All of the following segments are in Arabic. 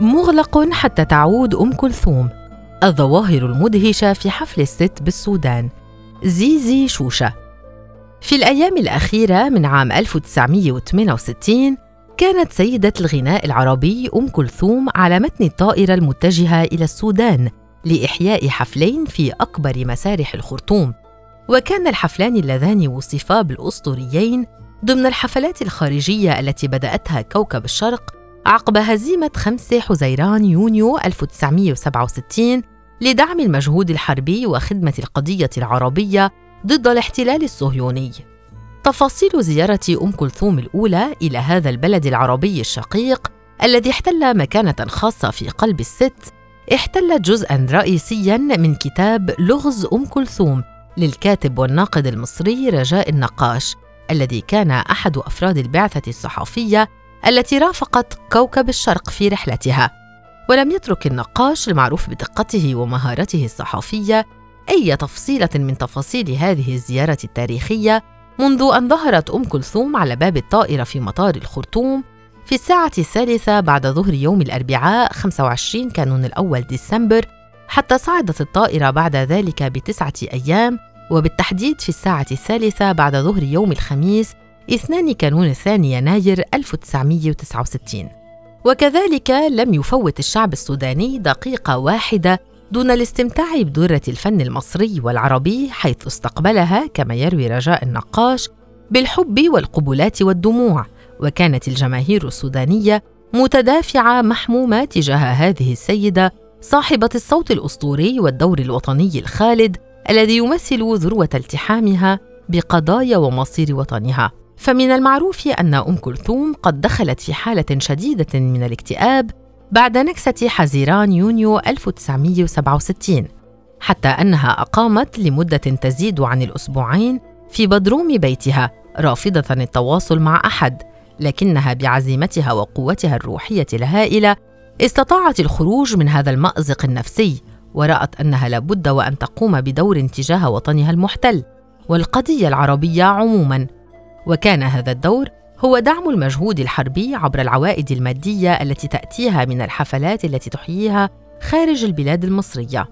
مغلق حتى تعود أم كلثوم الظواهر المدهشة في حفل الست بالسودان زيزي شوشة. في الأيام الأخيرة من عام 1968 كانت سيدة الغناء العربي أم كلثوم على متن الطائرة المتجهة إلى السودان لإحياء حفلين في أكبر مسارح الخرطوم. وكان الحفلان اللذان وصفا بالأسطوريين ضمن الحفلات الخارجية التي بدأتها كوكب الشرق عقب هزيمة خمس حزيران يونيو 1967 لدعم المجهود الحربي وخدمة القضية العربية ضد الاحتلال الصهيوني. تفاصيل زيارة أم كلثوم الأولى إلى هذا البلد العربي الشقيق الذي احتل مكانة خاصة في قلب الست احتلت جزءا رئيسيا من كتاب لغز أم كلثوم للكاتب والناقد المصري رجاء النقاش الذي كان أحد أفراد البعثة الصحفية التي رافقت كوكب الشرق في رحلتها ولم يترك النقاش المعروف بدقته ومهارته الصحفية أي تفصيلة من تفاصيل هذه الزيارة التاريخية منذ أن ظهرت أم كلثوم على باب الطائرة في مطار الخرطوم في الساعة الثالثة بعد ظهر يوم الأربعاء 25 كانون الأول ديسمبر حتى صعدت الطائرة بعد ذلك بتسعة أيام وبالتحديد في الساعة الثالثة بعد ظهر يوم الخميس 2 كانون الثاني يناير 1969 وكذلك لم يفوت الشعب السوداني دقيقة واحدة دون الاستمتاع بدرة الفن المصري والعربي حيث استقبلها كما يروي رجاء النقاش بالحب والقبلات والدموع. وكانت الجماهير السودانية متدافعة محمومة تجاه هذه السيدة صاحبة الصوت الأسطوري والدور الوطني الخالد الذي يمثل ذروة التحامها بقضايا ومصير وطنها. فمن المعروف أن أم كلثوم قد دخلت في حالة شديدة من الاكتئاب بعد نكسة حزيران يونيو 1967 حتى أنها أقامت لمدة تزيد عن الأسبوعين في بدروم بيتها رافضة التواصل مع أحد لكنها بعزيمتها وقوتها الروحية الهائلة استطاعت الخروج من هذا المأزق النفسي ورأت أنها لابد وأن تقوم بدور تجاه وطنها المحتل والقضية العربية عموماً. وكان هذا الدور هو دعم المجهود الحربي عبر العوائد المادية التي تأتيها من الحفلات التي تحييها خارج البلاد المصرية.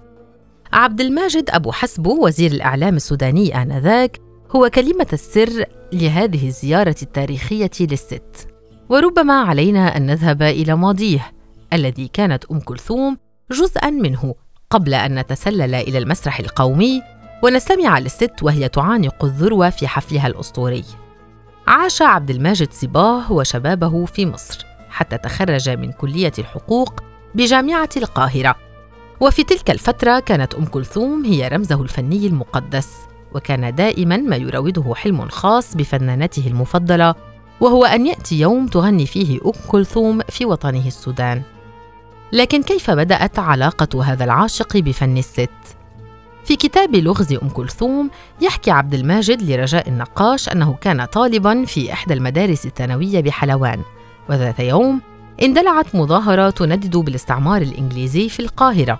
عبد الماجد أبو حسبو وزير الإعلام السوداني آنذاك هو كلمة السر لهذه الزيارة التاريخية للست. وربما علينا أن نذهب إلى ماضيه الذي كانت أم كلثوم جزءا منه قبل أن نتسلل إلى المسرح القومي ونستمع للست وهي تعانق الذروة في حفلها الأسطوري. عاش عبد الماجد صباه وشبابه في مصر حتى تخرج من كلية الحقوق بجامعة القاهرة وفي تلك الفترة كانت أم كلثوم هي رمزه الفني المقدس وكان دائما ما يراوده حلم خاص بفنانته المفضلة وهو أن يأتي يوم تغني فيه أم كلثوم في وطنه السودان لكن كيف بدأت علاقة هذا العاشق بفن الست؟ في كتاب لغز أم كلثوم يحكي عبد الماجد لرجاء النقاش أنه كان طالبا في إحدى المدارس الثانوية بحلوان وذات يوم اندلعت مظاهرة تندد بالاستعمار الإنجليزي في القاهرة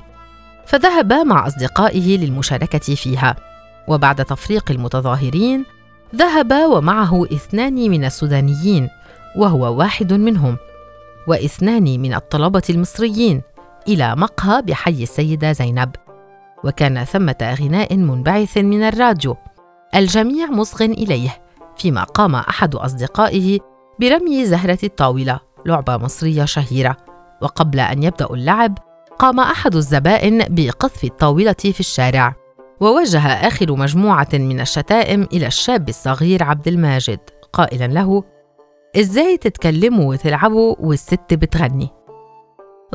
فذهب مع أصدقائه للمشاركة فيها وبعد تفريق المتظاهرين ذهب ومعه اثنان من السودانيين وهو واحد منهم واثنان من الطلبة المصريين إلى مقهى بحي السيدة زينب. وكان ثمة غناء منبعث من الراديو. الجميع مصغ إليه فيما قام أحد أصدقائه برمي زهرة الطاولة لعبة مصرية شهيرة. وقبل أن يبدأ اللعب قام أحد الزبائن بقذف الطاولة في الشارع ووجه آخر مجموعة من الشتائم إلى الشاب الصغير عبد الماجد قائلا له إزاي تتكلموا وتلعبوا والست بتغني؟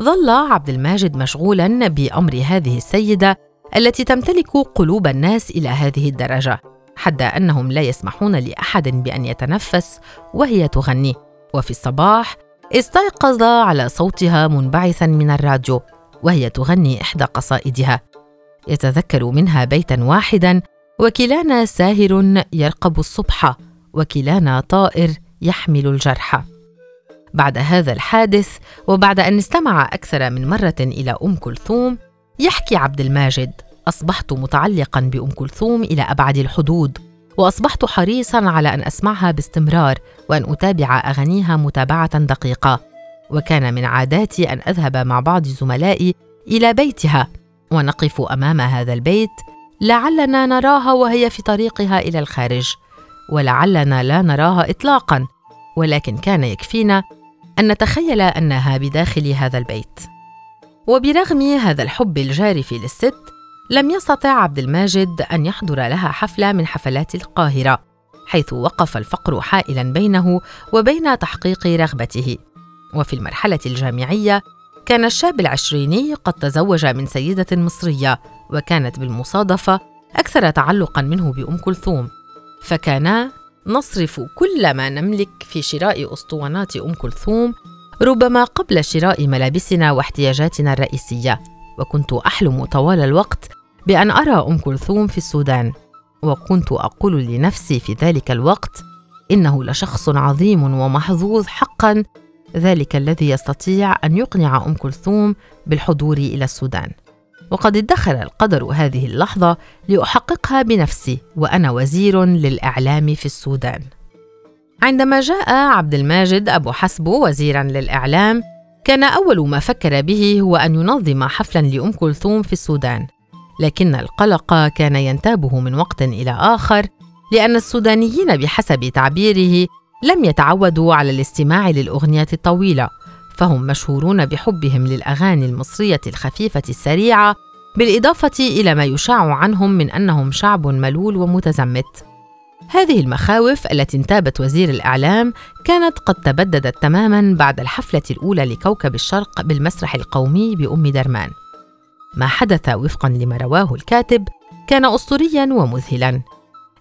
ظل عبد الماجد مشغولا بأمر هذه السيدة التي تمتلك قلوب الناس إلى هذه الدرجة حتى أنهم لا يسمحون لأحد بأن يتنفس وهي تغني. وفي الصباح استيقظ على صوتها منبعثا من الراديو وهي تغني إحدى قصائدها. يتذكر منها بيتا واحدا وكلانا ساهر يرقب الصبح وكلانا طائر يحمل الجرح. بعد هذا الحادث وبعد أن استمع أكثر من مرة إلى أم كلثوم يحكي عبد الماجد أصبحت متعلقا بأم كلثوم إلى أبعد الحدود وأصبحت حريصا على أن أسمعها باستمرار وأن أتابع أغانيها متابعة دقيقة. وكان من عاداتي أن أذهب مع بعض زملائي إلى بيتها ونقف أمام هذا البيت لعلنا نراها وهي في طريقها إلى الخارج. ولعلنا لا نراها اطلاقا ولكن كان يكفينا أن نتخيل أنها بداخل هذا البيت. وبرغم هذا الحب الجارف للست لم يستطع عبد الماجد أن يحضر لها حفلة من حفلات القاهرة حيث وقف الفقر حائلا بينه وبين تحقيق رغبته. وفي المرحلة الجامعية كان الشاب العشريني قد تزوج من سيدة مصرية وكانت بالمصادفة أكثر تعلقا منه بأم كلثوم. فكانا نصرف كل ما نملك في شراء أسطوانات أم كلثوم ربما قبل شراء ملابسنا واحتياجاتنا الرئيسية. وكنت أحلم طوال الوقت بأن أرى أم كلثوم في السودان. وكنت أقول لنفسي في ذلك الوقت إنه لشخص عظيم ومحظوظ حقا. ذلك الذي يستطيع أن يقنع أم كلثوم بالحضور إلى السودان. وقد ادخر القدر هذه اللحظة لأحققها بنفسي وأنا وزير للإعلام في السودان. عندما جاء عبد الماجد أبو حسبو وزيرا للإعلام كان أول ما فكر به هو أن ينظم حفلا لأم كلثوم في السودان. لكن القلق كان ينتابه من وقت إلى آخر لأن السودانيين بحسب تعبيره لم يتعودوا على الاستماع للأغنية الطويلة فهم مشهورون بحبهم للأغاني المصرية الخفيفة السريعة بالإضافة إلى ما يشاع عنهم من أنهم شعب ملول ومتزمت. هذه المخاوف التي انتابت وزير الإعلام كانت قد تبددت تماما بعد الحفلة الأولى لكوكب الشرق بالمسرح القومي بأم درمان. ما حدث وفقا لما رواه الكاتب كان اسطوريا ومذهلا.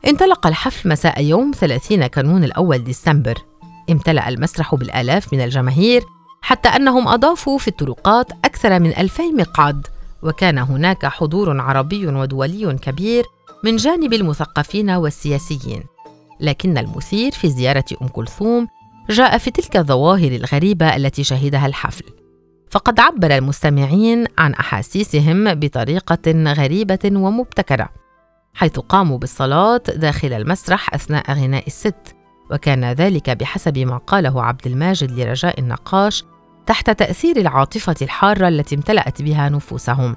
انطلق الحفل مساء يوم 30 كانون الأول ديسمبر. امتلأ المسرح بالآلاف من الجماهير حتى أنهم أضافوا في الطرقات أكثر من ألفي مقعد وكان هناك حضور عربي ودولي كبير من جانب المثقفين والسياسيين. لكن المثير في زيارة أم كلثوم جاء في تلك الظواهر الغريبة التي شهدها الحفل. فقد عبر المستمعين عن أحاسيسهم بطريقة غريبة ومبتكرة حيث قاموا بالصلاة داخل المسرح أثناء غناء الست وكان ذلك بحسب ما قاله عبد الماجد لرجاء النقاش تحت تأثير العاطفة الحارة التي امتلأت بها نفوسهم.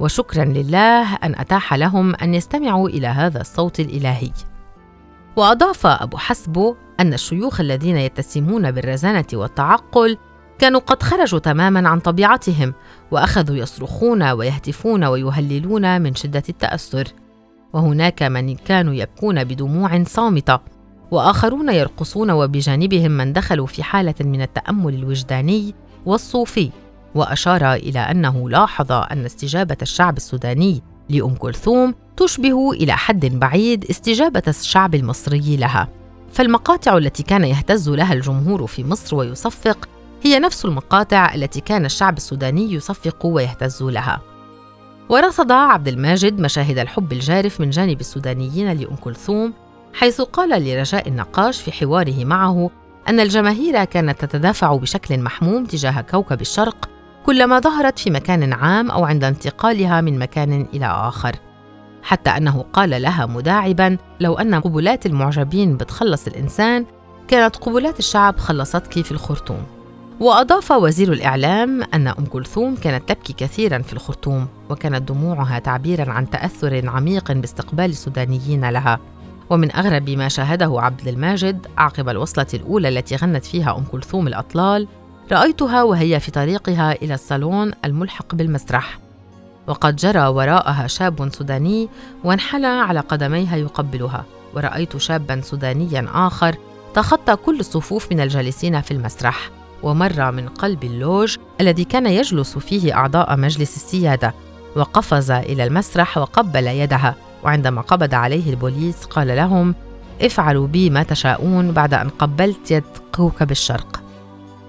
وشكرا لله أن أتاح لهم أن يستمعوا إلى هذا الصوت الإلهي. وأضاف أبو حسبو أن الشيوخ الذين يتسمون بالرزانة والتعقل كانوا قد خرجوا تماما عن طبيعتهم وأخذوا يصرخون ويهتفون ويهللون من شدة التأثر. وهناك من كانوا يبكون بدموع صامتة وآخرون يرقصون وبجانبهم من دخلوا في حالة من التأمل الوجداني والصوفي. وأشار إلى أنه لاحظ أن استجابة الشعب السوداني لأم كلثوم تشبه إلى حد بعيد استجابة الشعب المصري لها. فالمقاطع التي كان يهتز لها الجمهور في مصر ويصفق هي نفس المقاطع التي كان الشعب السوداني يصفق ويهتز لها. ورصد عبد الماجد مشاهد الحب الجارف من جانب السودانيين لأم كلثوم حيث قال لرجاء النقاش في حواره معه أن الجماهير كانت تتدافع بشكل محموم تجاه كوكب الشرق كلما ظهرت في مكان عام أو عند انتقالها من مكان إلى آخر. حتى أنه قال لها مداعبا لو أن قبلات المعجبين بتخلص الإنسان كانت قبلات الشعب خلصتك في الخرطوم. وأضاف وزير الإعلام أن أم كلثوم كانت تبكي كثيرا في الخرطوم وكانت دموعها تعبيرا عن تأثر عميق باستقبال السودانيين لها. ومن أغرب ما شاهده عبد الماجد عقب الوصلة الأولى التي غنت فيها أم كلثوم الأطلال رأيتها وهي في طريقها إلى الصالون الملحق بالمسرح. وقد جرى وراءها شاب سوداني وانحنى على قدميها يقبلها. ورأيت شابا سودانيا آخر تخطى كل الصفوف من الجالسين في المسرح ومر من قلب اللوج الذي كان يجلس فيه أعضاء مجلس السيادة. وقفز إلى المسرح وقبل يدها وعندما قبض عليه البوليس قال لهم افعلوا بي ما تشاءون بعد أن قبلت يد كوكب الشرق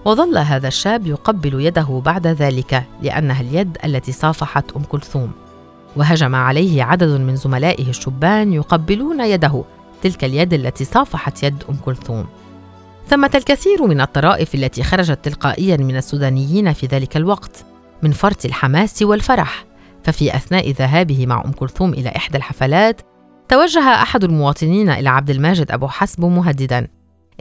وظل هذا الشاب يقبل يده بعد ذلك لأنها اليد التي صافحت أم كلثوم. وهجم عليه عدد من زملائه الشبان يقبلون يده تلك اليد التي صافحت يد أم كلثوم. ثمة الكثير من الطرائف التي خرجت تلقائيا من السودانيين في ذلك الوقت من فرط الحماس والفرح. ففي أثناء ذهابه مع أم كلثوم إلى إحدى الحفلات توجه أحد المواطنين إلى عبد الماجد أبو حسب مهددا.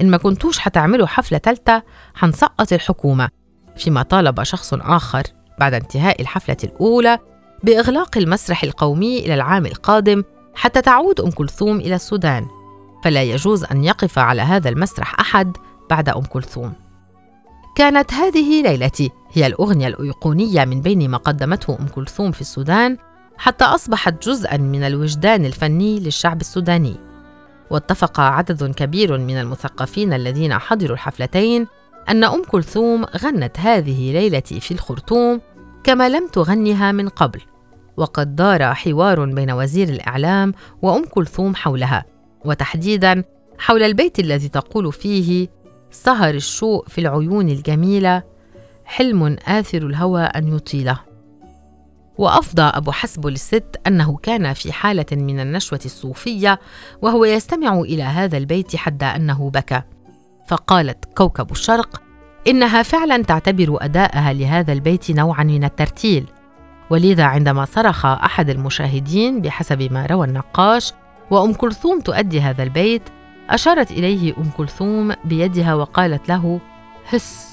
إن ما كنتوش حتعملوا حفلة تالتة حنسقط الحكومة. فيما طالب شخص آخر بعد انتهاء الحفلة الأولى بإغلاق المسرح القومي إلى العام القادم حتى تعود أم كلثوم إلى السودان. فلا يجوز أن يقف على هذا المسرح أحد بعد أم كلثوم. كانت هذه ليلتي هي الأغنية الأيقونية من بين ما قدمته أم كلثوم في السودان حتى أصبحت جزءا من الوجدان الفني للشعب السوداني. واتفق عدد كبير من المثقفين الذين حضروا الحفلتين أن أم كلثوم غنت هذه ليلتي في الخرطوم كما لم تغنها من قبل وقد دار حوار بين وزير الإعلام وأم كلثوم حولها وتحديدا حول البيت الذي تقول فيه سهر الشوق في العيون الجميلة حلم آثر الهوى أن يطيله. وأفضى أبو حسب الست أنه كان في حالة من النشوة الصوفية وهو يستمع إلى هذا البيت حتى أنه بكى. فقالت كوكب الشرق إنها فعلا تعتبر أداءها لهذا البيت نوعا من الترتيل. ولذا عندما صرخ أحد المشاهدين بحسب ما روى النقاش وأم كلثوم تؤدي هذا البيت أشارت إليه أم كلثوم بيدها وقالت له هس.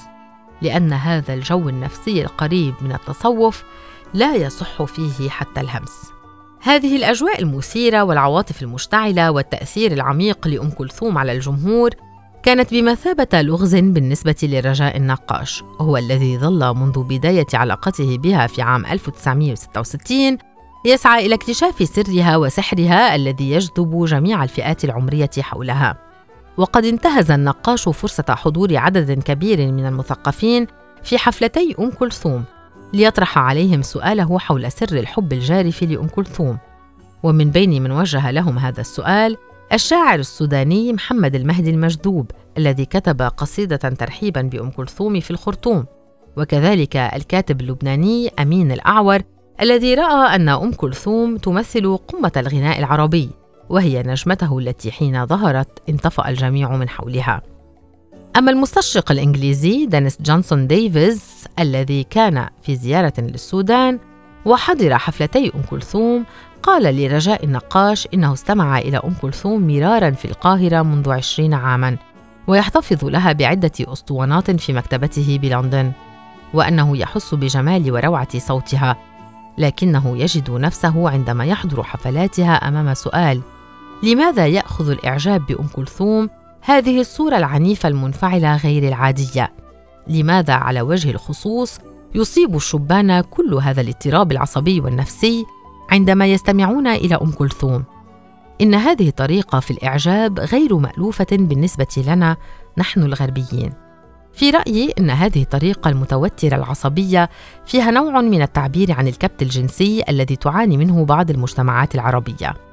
لأن هذا الجو النفسي القريب من التصوف لا يصح فيه حتى الهمس. هذه الأجواء المثيرة والعواطف المشتعلة والتأثير العميق لأم كلثوم على الجمهور كانت بمثابة لغز بالنسبة لرجاء النقاش هو الذي ظل منذ بداية علاقته بها في عام 1966 يسعى إلى اكتشاف سرها وسحرها الذي يجذب جميع الفئات العمرية حولها. وقد انتهز النقاش فرصة حضور عدد كبير من المثقفين في حفلتي أم كلثوم ليطرح عليهم سؤاله حول سر الحب الجارف لأم كلثوم. ومن بين من وجه لهم هذا السؤال الشاعر السوداني محمد المهدي المجذوب الذي كتب قصيدة ترحيبا بأم كلثوم في الخرطوم. وكذلك الكاتب اللبناني أمين الأعور الذي رأى أن أم كلثوم تمثل قمة الغناء العربي وهي نجمته التي حين ظهرت انطفأ الجميع من حولها. أما المستشرق الإنجليزي دينيس جونسون ديفيز الذي كان في زيارة للسودان وحضر حفلتي أم كلثوم قال لرجاء النقاش إنه استمع إلى أم كلثوم مرارا في القاهرة منذ عشرين عاما ويحتفظ لها بعدة أسطوانات في مكتبته بلندن وأنه يحس بجمال وروعة صوتها لكنه يجد نفسه عندما يحضر حفلاتها أمام سؤال لماذا يأخذ الإعجاب بأم كلثوم هذه الصورة العنيفة المنفعلة غير العادية؟ لماذا على وجه الخصوص يصيب الشبان كل هذا الاضطراب العصبي والنفسي عندما يستمعون إلى أم كلثوم؟ إن هذه الطريقة في الإعجاب غير مألوفة بالنسبة لنا نحن الغربيين. في رأيي إن هذه الطريقة المتوترة العصبية فيها نوع من التعبير عن الكبت الجنسي الذي تعاني منه بعض المجتمعات العربية.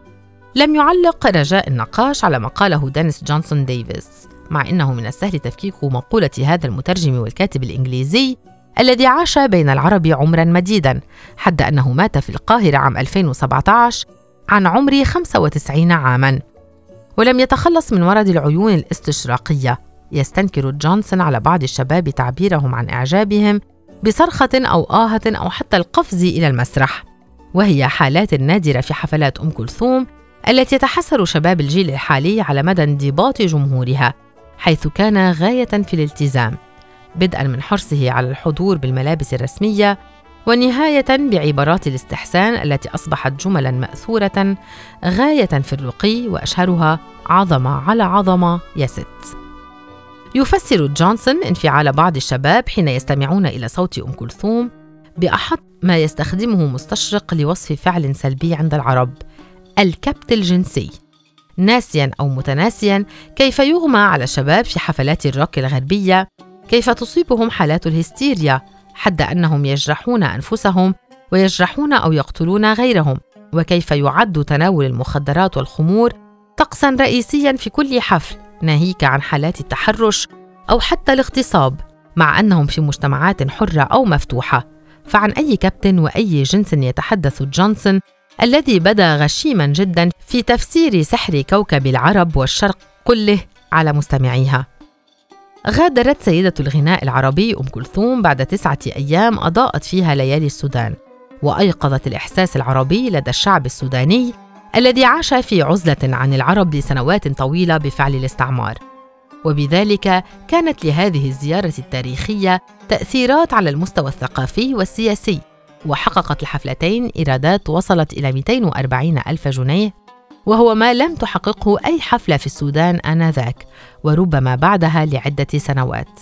لم يعلق رجاء النقاش على ما قاله جونسون ديفيس مع إنه من السهل تفكيك مقولة هذا المترجم والكاتب الإنجليزي الذي عاش بين العرب عمرا مديدا حتى أنه مات في القاهرة عام 2017 عن عمر 95 عاما. ولم يتخلص من مرض العيون الاستشراقية. يستنكر جونسون على بعض الشباب تعبيرهم عن إعجابهم بصرخة أو آهة أو حتى القفز إلى المسرح. وهي حالات نادرة في حفلات أم كلثوم التي يتحسر شباب الجيل الحالي على مدى انضباط جمهورها حيث كان غاية في الالتزام بدءا من حرصه على الحضور بالملابس الرسمية ونهاية بعبارات الاستحسان التي أصبحت جملا مأثورة غاية في الرقي وأشهرها عظمة على عظمة يا ست. يفسر جونسون انفعال بعض الشباب حين يستمعون إلى صوت أم كلثوم بأحط ما يستخدمه مستشرق لوصف فعل سلبي عند العرب الكبت الجنسي. ناسيا أو متناسيا كيف يغمى على الشباب في حفلات الروك الغربية؟ كيف تصيبهم حالات الهستيريا؟ حتى أنهم يجرحون أنفسهم ويجرحون أو يقتلون غيرهم. وكيف يعد تناول المخدرات والخمور طقسا رئيسيا في كل حفل ناهيك عن حالات التحرش أو حتى الاغتصاب مع أنهم في مجتمعات حرة أو مفتوحة. فعن أي كابتن وأي جنس يتحدث جونسون الذي بدا غشيما جدا في تفسير سحر كوكب العرب والشرق كله على مستمعيها. غادرت سيدة الغناء العربي أم كلثوم بعد تسعة أيام أضاءت فيها ليالي السودان وأيقظت الإحساس العربي لدى الشعب السوداني الذي عاش في عزلة عن العرب لسنوات طويلة بفعل الاستعمار. وبذلك كانت لهذه الزيارة التاريخية تأثيرات على المستوى الثقافي والسياسي. وحققت الحفلتين إيرادات وصلت إلى 240 ألف جنيه وهو ما لم تحققه أي حفلة في السودان آنذاك وربما بعدها لعدة سنوات.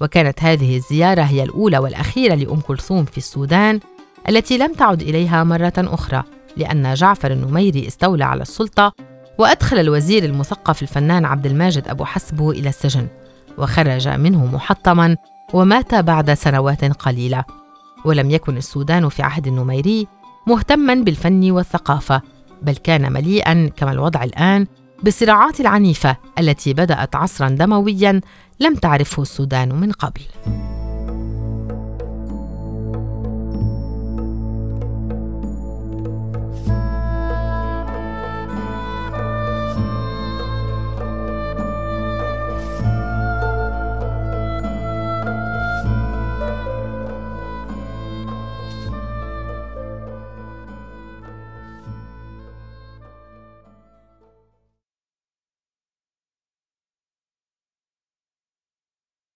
وكانت هذه الزيارة هي الأولى والأخيرة لأم كلثوم في السودان التي لم تعد إليها مرة أخرى لأن جعفر النميري استولى على السلطة وأدخل الوزير المثقف الفنان عبد الماجد أبو حسبه إلى السجن وخرج منه محطما ومات بعد سنوات قليلة. ولم يكن السودان في عهد النميري مهتما بالفن والثقافة بل كان مليئا كما الوضع الآن بالصراعات العنيفة التي بدأت عصرا دمويا لم تعرفه السودان من قبل.